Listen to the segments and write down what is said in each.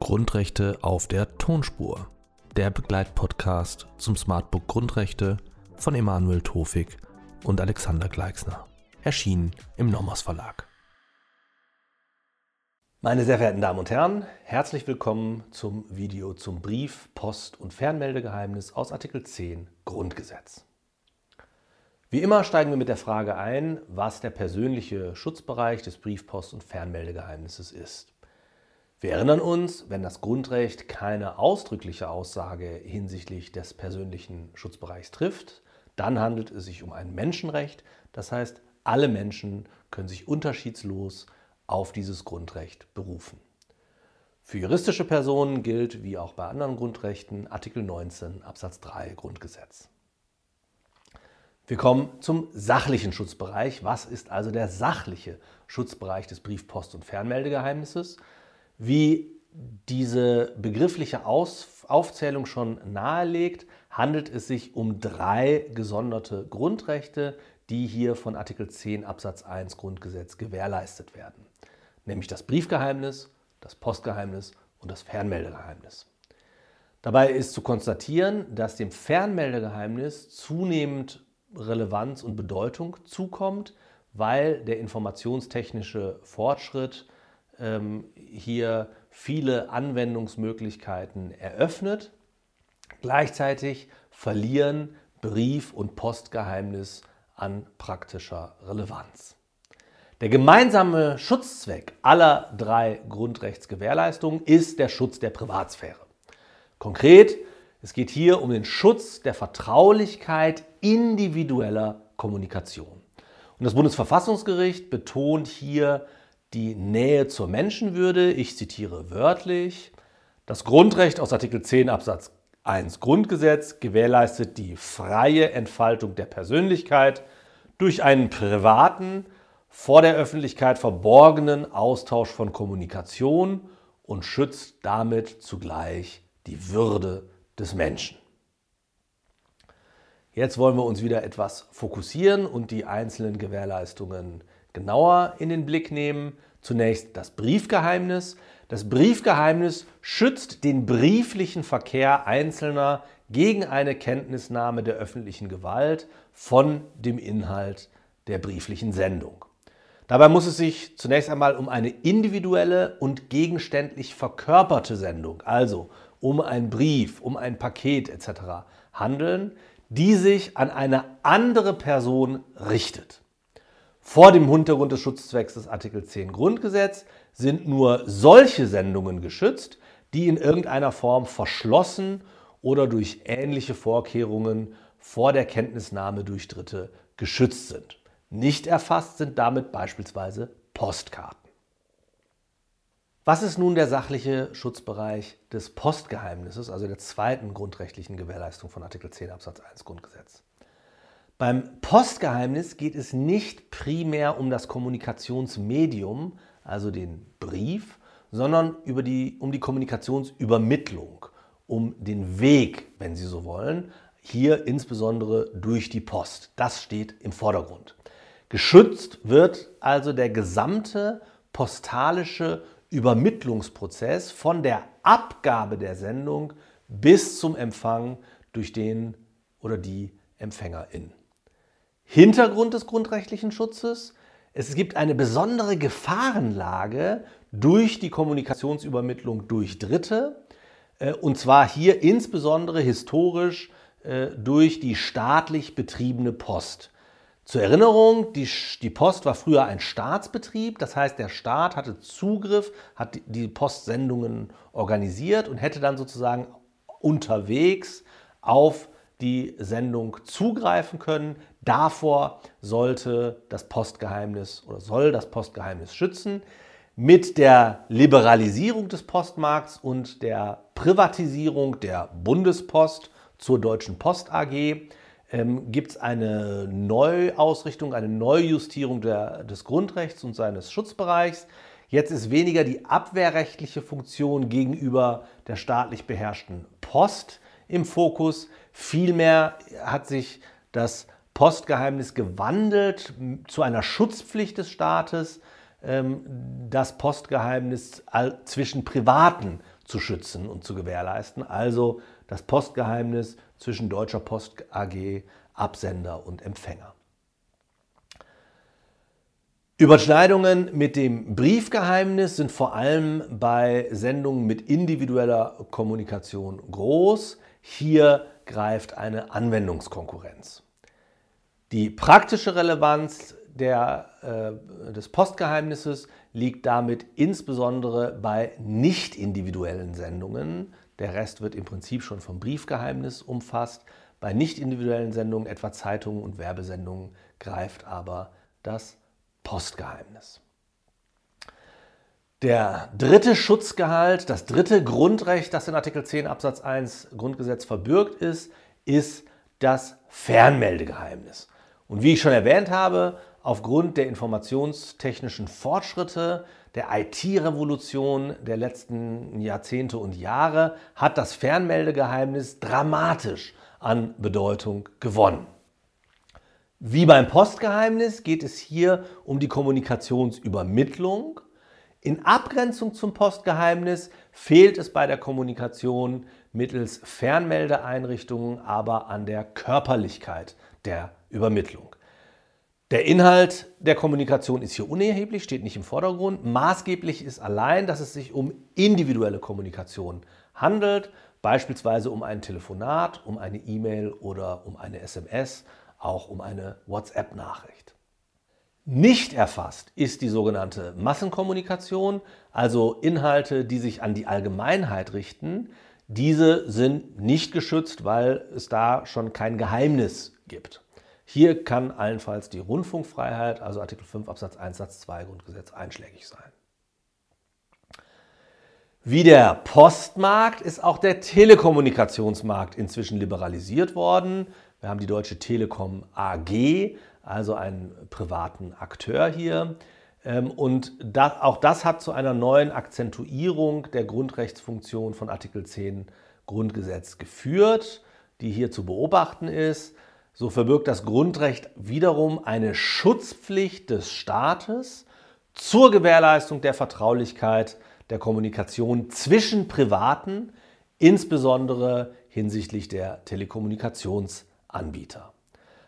Grundrechte auf der Tonspur. Der Begleitpodcast zum Smartbook Grundrechte von Emanuel Tofik und Alexander Gleixner. Erschienen im Nomos Verlag. Meine sehr verehrten Damen und Herren, herzlich willkommen zum Video zum Brief-, Post- und Fernmeldegeheimnis aus Artikel 10 Grundgesetz. Wie immer steigen wir mit der Frage ein, was der persönliche Schutzbereich des Brief-, Post- und Fernmeldegeheimnisses ist. Wir erinnern uns, wenn das Grundrecht keine ausdrückliche Aussage hinsichtlich des persönlichen Schutzbereichs trifft, dann handelt es sich um ein Menschenrecht. Das heißt, alle Menschen können sich unterschiedslos auf dieses Grundrecht berufen. Für juristische Personen gilt, wie auch bei anderen Grundrechten, Artikel 19 Absatz 3 Grundgesetz. Wir kommen zum sachlichen Schutzbereich. Was ist also der sachliche Schutzbereich des Brief-, Post- und Fernmeldegeheimnisses? Wie diese begriffliche Aus Aufzählung schon nahelegt, handelt es sich um drei gesonderte Grundrechte, die hier von Artikel 10 Absatz 1 Grundgesetz gewährleistet werden nämlich das Briefgeheimnis, das Postgeheimnis und das Fernmeldegeheimnis. Dabei ist zu konstatieren, dass dem Fernmeldegeheimnis zunehmend Relevanz und Bedeutung zukommt, weil der informationstechnische Fortschritt ähm, hier viele Anwendungsmöglichkeiten eröffnet. Gleichzeitig verlieren Brief- und Postgeheimnis an praktischer Relevanz. Der gemeinsame Schutzzweck aller drei Grundrechtsgewährleistungen ist der Schutz der Privatsphäre. Konkret, es geht hier um den Schutz der Vertraulichkeit individueller Kommunikation. Und das Bundesverfassungsgericht betont hier die Nähe zur Menschenwürde. Ich zitiere wörtlich. Das Grundrecht aus Artikel 10 Absatz 1 Grundgesetz gewährleistet die freie Entfaltung der Persönlichkeit durch einen privaten, vor der Öffentlichkeit verborgenen Austausch von Kommunikation und schützt damit zugleich die Würde des Menschen. Jetzt wollen wir uns wieder etwas fokussieren und die einzelnen Gewährleistungen genauer in den Blick nehmen. Zunächst das Briefgeheimnis. Das Briefgeheimnis schützt den brieflichen Verkehr Einzelner gegen eine Kenntnisnahme der öffentlichen Gewalt von dem Inhalt der brieflichen Sendung. Dabei muss es sich zunächst einmal um eine individuelle und gegenständlich verkörperte Sendung, also um einen Brief, um ein Paket etc. handeln, die sich an eine andere Person richtet. Vor dem Hintergrund des Schutzzwecks des Artikel 10 Grundgesetz sind nur solche Sendungen geschützt, die in irgendeiner Form verschlossen oder durch ähnliche Vorkehrungen vor der Kenntnisnahme durch Dritte geschützt sind. Nicht erfasst sind damit beispielsweise Postkarten. Was ist nun der sachliche Schutzbereich des Postgeheimnisses, also der zweiten grundrechtlichen Gewährleistung von Artikel 10 Absatz 1 Grundgesetz? Beim Postgeheimnis geht es nicht primär um das Kommunikationsmedium, also den Brief, sondern die, um die Kommunikationsübermittlung, um den Weg, wenn Sie so wollen, hier insbesondere durch die Post. Das steht im Vordergrund. Geschützt wird also der gesamte postalische Übermittlungsprozess von der Abgabe der Sendung bis zum Empfang durch den oder die Empfängerin. Hintergrund des grundrechtlichen Schutzes, es gibt eine besondere Gefahrenlage durch die Kommunikationsübermittlung durch Dritte, äh, und zwar hier insbesondere historisch äh, durch die staatlich betriebene Post. Zur Erinnerung, die, die, Post war früher ein Staatsbetrieb, das heißt, der Staat hatte Zugriff, hat die Postsendungen organisiert und hätte dann sozusagen unterwegs auf die Sendung zugreifen können. Davor sollte das Postgeheimnis oder soll das Postgeheimnis schützen. Mit der Liberalisierung des Postmarkts und der Privatisierung der Bundespost zur Deutschen Post AG ähm, gibt es eine Neuausrichtung, eine Neujustierung der, des Grundrechts und seines Schutzbereichs. Jetzt ist weniger die abwehrrechtliche Funktion gegenüber der staatlich beherrschten Post im Fokus. Vielmehr hat sich das Postgeheimnis gewandelt zu einer Schutzpflicht des Staates, ähm, das Postgeheimnis zwischen Privaten zu schützen und zu gewährleisten. Also das Postgeheimnis zwischen Deutscher Post AG, Absender und Empfänger. Überschneidungen mit dem Briefgeheimnis sind vor allem bei Sendungen mit individueller Kommunikation groß. Hier greift eine Anwendungskonkurrenz. Die praktische Relevanz der, äh, des Postgeheimnisses liegt damit insbesondere bei nicht individuellen Sendungen. Der Rest wird im Prinzip schon vom Briefgeheimnis umfasst. Bei nicht individuellen Sendungen, etwa Zeitungen und Werbesendungen, greift aber das Postgeheimnis. Der dritte Schutzgehalt, das dritte Grundrecht, das in Artikel 10 Absatz 1 Grundgesetz verbürgt ist, ist das Fernmeldegeheimnis. Und wie ich schon erwähnt habe, aufgrund der informationstechnischen Fortschritte, der IT-Revolution der letzten Jahrzehnte und Jahre hat das Fernmeldegeheimnis dramatisch an Bedeutung gewonnen. Wie beim Postgeheimnis geht es hier um die Kommunikationsübermittlung. In Abgrenzung zum Postgeheimnis fehlt es bei der Kommunikation mittels Fernmeldeeinrichtungen aber an der Körperlichkeit der Übermittlung. Der Inhalt der Kommunikation ist hier unerheblich, steht nicht im Vordergrund. Maßgeblich ist allein, dass es sich um individuelle Kommunikation handelt, beispielsweise um ein Telefonat, um eine E-Mail oder um eine SMS, auch um eine WhatsApp-Nachricht. Nicht erfasst ist die sogenannte Massenkommunikation, also Inhalte, die sich an die Allgemeinheit richten. Diese sind nicht geschützt, weil es da schon kein Geheimnis gibt. Hier kann allenfalls die Rundfunkfreiheit, also Artikel 5 Absatz 1 Satz 2 Grundgesetz, einschlägig sein. Wie der Postmarkt ist auch der Telekommunikationsmarkt inzwischen liberalisiert worden. Wir haben die Deutsche Telekom AG, also einen privaten Akteur hier. Ähm, und auch das hat zu einer neuen Akzentuierung der Grundrechtsfunktion von Artikel 10 Grundgesetz geführt, die hier zu beobachten ist. So verbirgt das Grundrecht wiederum eine Schutzpflicht des Staates zur Gewährleistung der Vertraulichkeit der Kommunikation zwischen Privaten, insbesondere hinsichtlich der Telekommunikationsanbieter.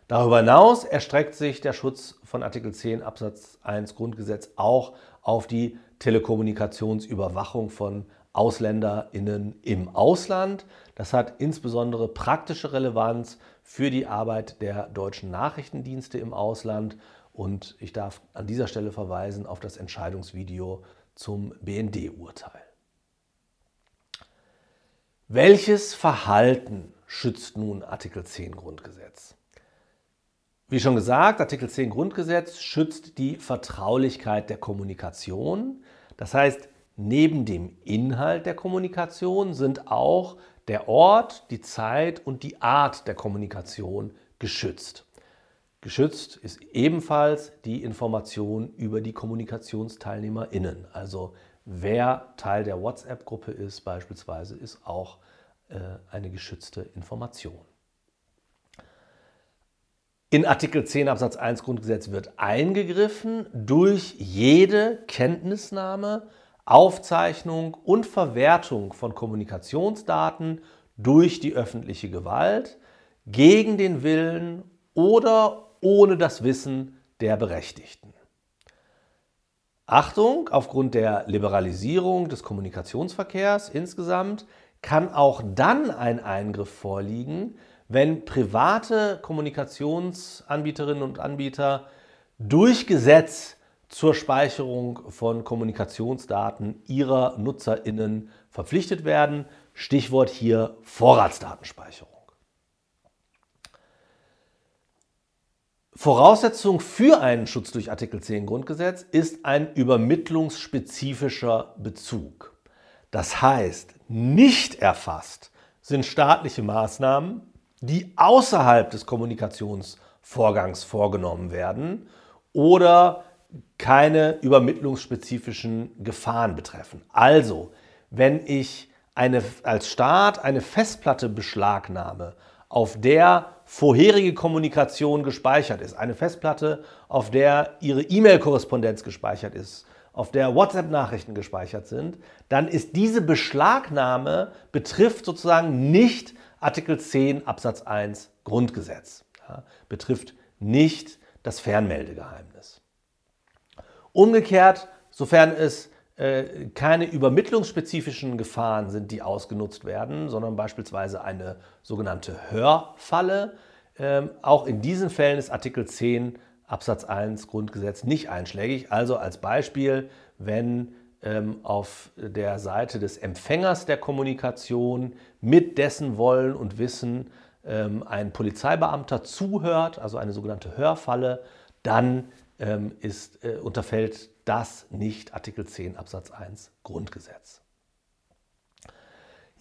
Darüber hinaus erstreckt sich der Schutz von Artikel 10 Absatz 1 Grundgesetz auch auf die Telekommunikationsüberwachung von AusländerInnen im Ausland. Das hat insbesondere praktische Relevanz für die Arbeit der deutschen Nachrichtendienste im Ausland. Und ich darf an dieser Stelle verweisen auf das Entscheidungsvideo zum BND-Urteil. Welches Verhalten schützt nun Artikel 10 Grundgesetz? Wie schon gesagt, Artikel 10 Grundgesetz schützt die Vertraulichkeit der Kommunikation. Das heißt, neben dem Inhalt der Kommunikation sind auch der Ort, die Zeit und die Art der Kommunikation geschützt. Geschützt ist ebenfalls die Information über die KommunikationsteilnehmerInnen. Also wer Teil der WhatsApp-Gruppe ist beispielsweise, ist auch äh, eine geschützte Information. In Artikel 10 Absatz 1 Grundgesetz wird eingegriffen durch jede Kenntnisnahme Aufzeichnung und Verwertung von Kommunikationsdaten durch die öffentliche Gewalt gegen den Willen oder ohne das Wissen der Berechtigten. Achtung, aufgrund der Liberalisierung des Kommunikationsverkehrs insgesamt kann auch dann ein Eingriff vorliegen, wenn private Kommunikationsanbieterinnen und Anbieter durch Gesetz zur Speicherung von Kommunikationsdaten ihrer NutzerInnen verpflichtet werden. Stichwort hier Vorratsdatenspeicherung. Voraussetzung für einen Schutz durch Artikel 10 Grundgesetz ist ein übermittlungsspezifischer Bezug. Das heißt, nicht erfasst sind staatliche Maßnahmen, die außerhalb des Kommunikationsvorgangs vorgenommen werden oder keine übermittlungsspezifischen Gefahren betreffen. Also, wenn ich eine, als Staat eine Festplatte beschlagnahme, auf der vorherige Kommunikation gespeichert ist, eine Festplatte, auf der Ihre E-Mail-Korrespondenz gespeichert ist, auf der WhatsApp-Nachrichten gespeichert sind, dann ist diese Beschlagnahme betrifft sozusagen nicht Artikel 10 Absatz 1 Grundgesetz, ja, betrifft nicht das Fernmeldegeheimnis. Umgekehrt, sofern es äh, keine übermittlungsspezifischen Gefahren sind, die ausgenutzt werden, sondern beispielsweise eine sogenannte Hörfalle. Ähm, auch in diesen Fällen ist Artikel 10 Absatz 1 Grundgesetz nicht einschlägig. Also als Beispiel, wenn ähm, auf der Seite des Empfängers der Kommunikation mit dessen Wollen und Wissen ähm, ein Polizeibeamter zuhört, also eine sogenannte Hörfalle, dann ist, äh, unterfällt das nicht Artikel 10 Absatz 1 Grundgesetz.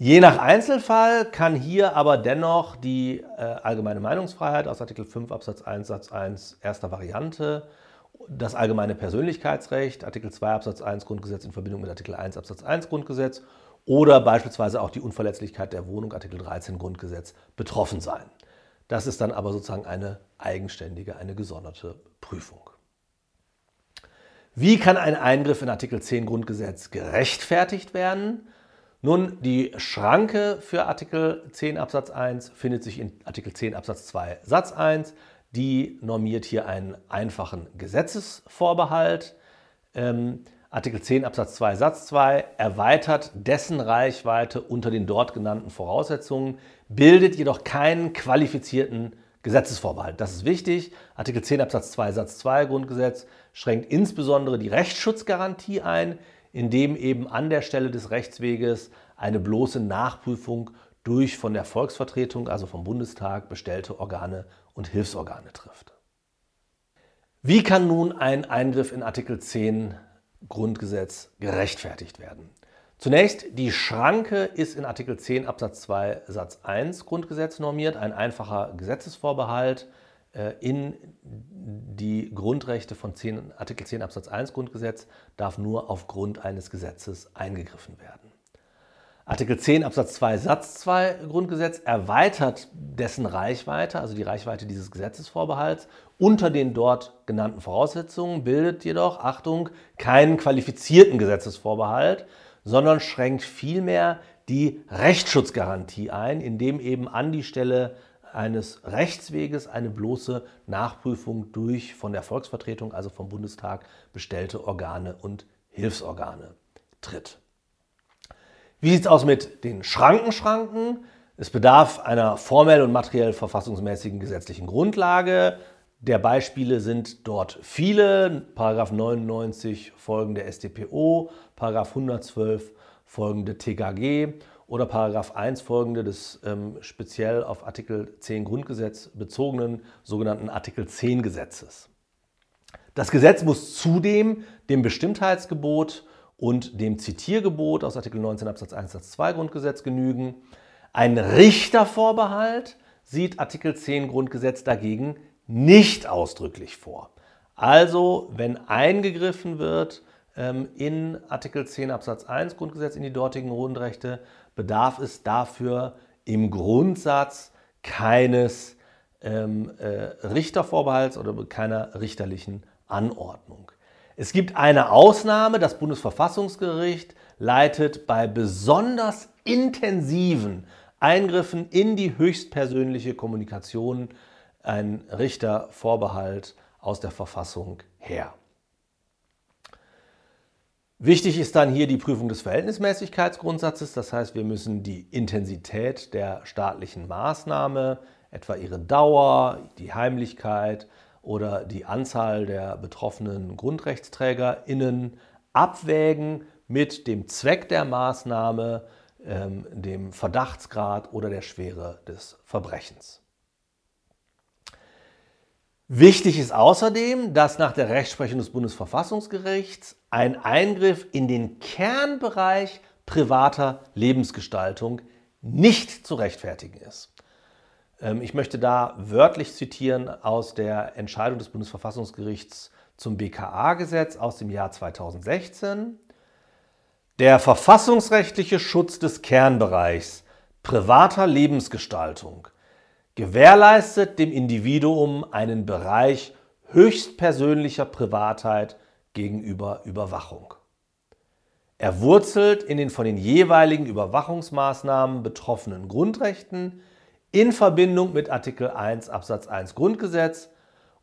Je nach Einzelfall kann hier aber dennoch die äh, allgemeine Meinungsfreiheit aus Artikel 5 Absatz 1 Satz 1 erster Variante, das allgemeine Persönlichkeitsrecht, Artikel 2 Absatz 1 Grundgesetz in Verbindung mit Artikel 1 Absatz 1 Grundgesetz oder beispielsweise auch die Unverletzlichkeit der Wohnung, Artikel 13 Grundgesetz, betroffen sein. Das ist dann aber sozusagen eine eigenständige, eine gesonderte Prüfung. Wie kann ein Eingriff in Artikel 10 Grundgesetz gerechtfertigt werden? Nun, die Schranke für Artikel 10 Absatz 1 findet sich in Artikel 10 Absatz 2 Satz 1. Die normiert hier einen einfachen Gesetzesvorbehalt. Ähm, Artikel 10 Absatz 2 Satz 2 erweitert dessen Reichweite unter den dort genannten Voraussetzungen, bildet jedoch keinen qualifizierten Gesetzesvorbehalt. Das ist wichtig. Artikel 10 Absatz 2 Satz 2 Grundgesetz schränkt insbesondere die Rechtsschutzgarantie ein, indem eben an der Stelle des Rechtsweges eine bloße Nachprüfung durch von der Volksvertretung, also vom Bundestag, bestellte Organe und Hilfsorgane trifft. Wie kann nun ein Eingriff in Artikel 10 Grundgesetz gerechtfertigt werden? Zunächst, die Schranke ist in Artikel 10 Absatz 2 Satz 1 Grundgesetz normiert, ein einfacher Gesetzesvorbehalt äh, in die Grundrechte von 10, Artikel 10 Absatz 1 Grundgesetz darf nur aufgrund eines Gesetzes eingegriffen werden. Artikel 10 Absatz 2 Satz 2 Grundgesetz erweitert dessen Reichweite, also die Reichweite dieses Gesetzesvorbehalts, unter den dort genannten Voraussetzungen, bildet jedoch, Achtung, keinen qualifizierten Gesetzesvorbehalt, sondern schränkt vielmehr die Rechtsschutzgarantie ein, indem eben an die Stelle eines Rechtsweges eine bloße Nachprüfung durch von der Volksvertretung, also vom Bundestag, bestellte Organe und Hilfsorgane tritt. Wie sieht es aus mit den Schrankenschranken? Es bedarf einer formell und materiell verfassungsmäßigen gesetzlichen Grundlage. Der Beispiele sind dort viele. Paragraph 99 folgende StPO, Paragraph 112 folgende TKG oder Paragraph 1 folgende des ähm, speziell auf Artikel 10 Grundgesetz bezogenen sogenannten Artikel 10 Gesetzes. Das Gesetz muss zudem dem Bestimmtheitsgebot und dem Zitiergebot aus Artikel 19 Absatz 1 Satz 2 Grundgesetz genügen. Ein Richtervorbehalt sieht Artikel 10 Grundgesetz dagegen nicht ausdrücklich vor. Also, wenn eingegriffen wird ähm, in Artikel 10 Absatz 1 Grundgesetz in die dortigen Grundrechte, bedarf es dafür im Grundsatz keines ähm, äh, Richtervorbehalts oder keiner richterlichen Anordnung. Es gibt eine Ausnahme, das Bundesverfassungsgericht leitet bei besonders intensiven Eingriffen in die höchstpersönliche Kommunikation ein Richtervorbehalt aus der Verfassung her. Wichtig ist dann hier die Prüfung des Verhältnismäßigkeitsgrundsatzes. Das heißt, wir müssen die Intensität der staatlichen Maßnahme, etwa ihre Dauer, die Heimlichkeit oder die Anzahl der betroffenen GrundrechtsträgerInnen abwägen mit dem Zweck der Maßnahme, ähm, dem Verdachtsgrad oder der Schwere des Verbrechens. Wichtig ist außerdem, dass nach der Rechtsprechung des Bundesverfassungsgerichts ein Eingriff in den Kernbereich privater Lebensgestaltung nicht zu rechtfertigen ist. Ähm, ich möchte da wörtlich zitieren aus der Entscheidung des Bundesverfassungsgerichts zum BKA-Gesetz aus dem Jahr 2016. Der verfassungsrechtliche Schutz des Kernbereichs privater Lebensgestaltung gewährleistet dem Individuum einen Bereich höchstpersönlicher Privatheit gegenüber Überwachung. Er wurzelt in den von den jeweiligen Überwachungsmaßnahmen betroffenen Grundrechten in Verbindung mit Artikel 1 Absatz 1 Grundgesetz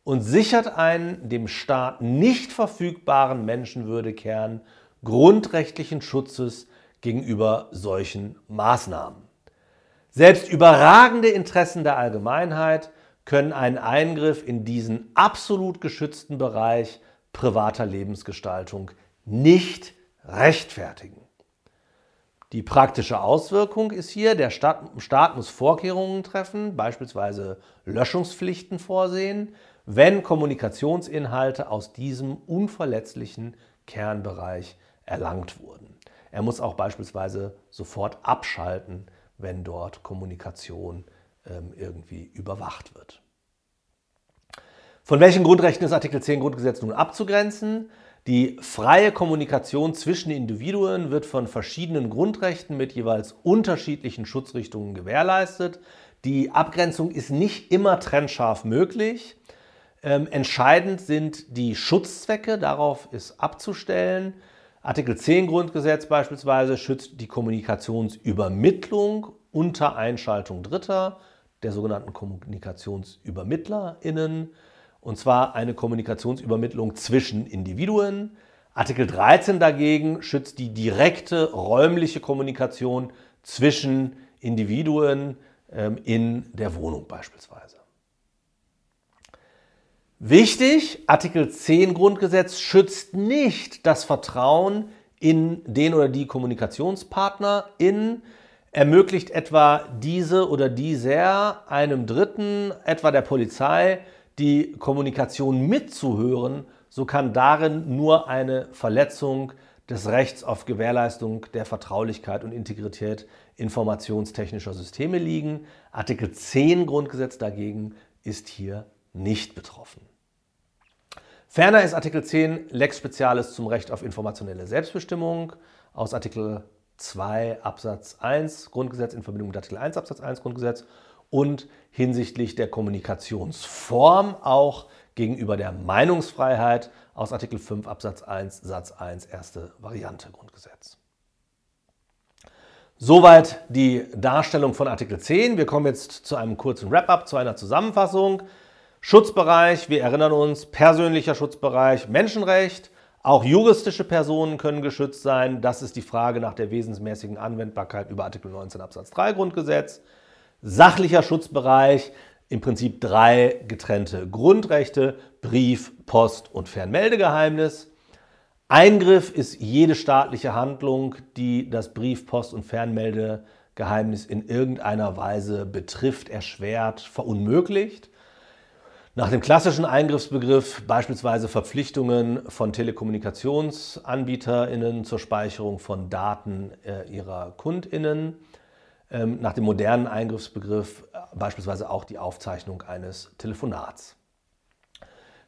und sichert einen dem Staat nicht verfügbaren Menschenwürdekern grundrechtlichen Schutzes gegenüber solchen Maßnahmen. Selbst überragende Interessen der Allgemeinheit können einen Eingriff in diesen absolut geschützten Bereich privater Lebensgestaltung nicht rechtfertigen. Die praktische Auswirkung ist hier, der Staat, Staat, muss Vorkehrungen treffen, beispielsweise Löschungspflichten vorsehen, wenn Kommunikationsinhalte aus diesem unverletzlichen Kernbereich erlangt wurden. Er muss auch beispielsweise sofort abschalten, wenn dort Kommunikation ähm, irgendwie überwacht wird. Von welchen Grundrechten ist Artikel 10 Grundgesetz nun abzugrenzen? Die freie Kommunikation zwischen Individuen wird von verschiedenen Grundrechten mit jeweils unterschiedlichen Schutzrichtungen gewährleistet. Die Abgrenzung ist nicht immer trennscharf möglich. Ähm, entscheidend sind die Schutzzwecke, darauf ist abzustellen. Artikel 10 Grundgesetz beispielsweise schützt die Kommunikationsübermittlung unter Einschaltung Dritter, der sogenannten KommunikationsübermittlerInnen und zwar eine Kommunikationsübermittlung zwischen Individuen. Artikel 13 dagegen schützt die direkte räumliche Kommunikation zwischen Individuen ähm, in der Wohnung beispielsweise. Wichtig, Artikel 10 Grundgesetz schützt nicht das Vertrauen in den oder die KommunikationspartnerInnen, ermöglicht etwa diese oder dieser einem Dritten, etwa der Polizei, die Kommunikation mitzuhören, so kann darin nur eine Verletzung des Rechts auf Gewährleistung der Vertraulichkeit und Integrität informationstechnischer Systeme liegen. Artikel 10 Grundgesetz dagegen ist hier nicht betroffen. Ferner ist Artikel 10 Lex Spezialis zum Recht auf informationelle Selbstbestimmung aus Artikel 2 Absatz 1 Grundgesetz in Verbindung mit Artikel 1 Absatz 1 Grundgesetz und hinsichtlich der Kommunikationsform auch gegenüber der Meinungsfreiheit aus Artikel 5 Absatz 1 Satz 1 erste Variante Grundgesetz. Soweit die Darstellung von Artikel 10. Wir kommen jetzt zu einem kurzen Wrap-up, zu einer Zusammenfassung. Schutzbereich, wir erinnern uns, persönlicher Schutzbereich, Menschenrecht, auch juristische Personen können geschützt sein. Das ist die Frage nach der wesensmäßigen Anwendbarkeit über Artikel 19 Absatz 3 Grundgesetz sachlicher Schutzbereich, im Prinzip drei getrennte Grundrechte, Brief, Post und Fernmeldegeheimnis. Eingriff ist jede staatliche Handlung, die das Brief, Post und Fernmeldegeheimnis in irgendeiner Weise betrifft, erschwert, verunmöglicht. Nach dem klassischen Eingriffsbegriff beispielsweise Verpflichtungen von Telekommunikationsanbieterinnen zur Speicherung von Daten äh, ihrer Kundinnen ähm, nach dem modernen Eingriffsbegriff äh, beispielsweise auch die Aufzeichnung eines Telefonats.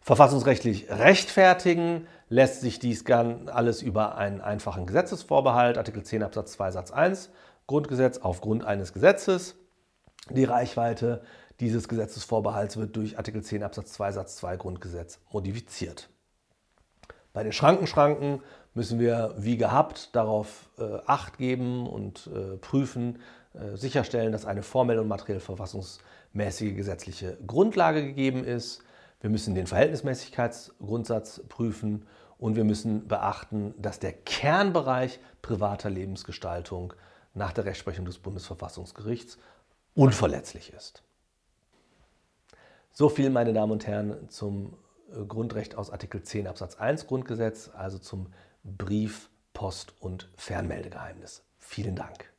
Verfassungsrechtlich rechtfertigen lässt sich dies gern alles über einen einfachen Gesetzesvorbehalt, Artikel 10 Absatz 2 Satz 1 Grundgesetz aufgrund eines Gesetzes. Die Reichweite dieses Gesetzesvorbehalts wird durch Artikel 10 Absatz 2 Satz 2 Grundgesetz modifiziert. Bei den Schrankenschranken müssen wir wie gehabt darauf äh, Acht geben und äh, prüfen, äh, sicherstellen, dass eine formell und materiell verfassungsmäßige gesetzliche Grundlage gegeben ist. Wir müssen den Verhältnismäßigkeitsgrundsatz prüfen und wir müssen beachten, dass der Kernbereich privater Lebensgestaltung nach der Rechtsprechung des Bundesverfassungsgerichts unverletzlich ist. So viel, meine Damen und Herren, zum äh, Grundrecht aus Artikel 10 Absatz 1 Grundgesetz, also zum Brief, Post- und Fernmeldegeheimnis. Vielen Dank.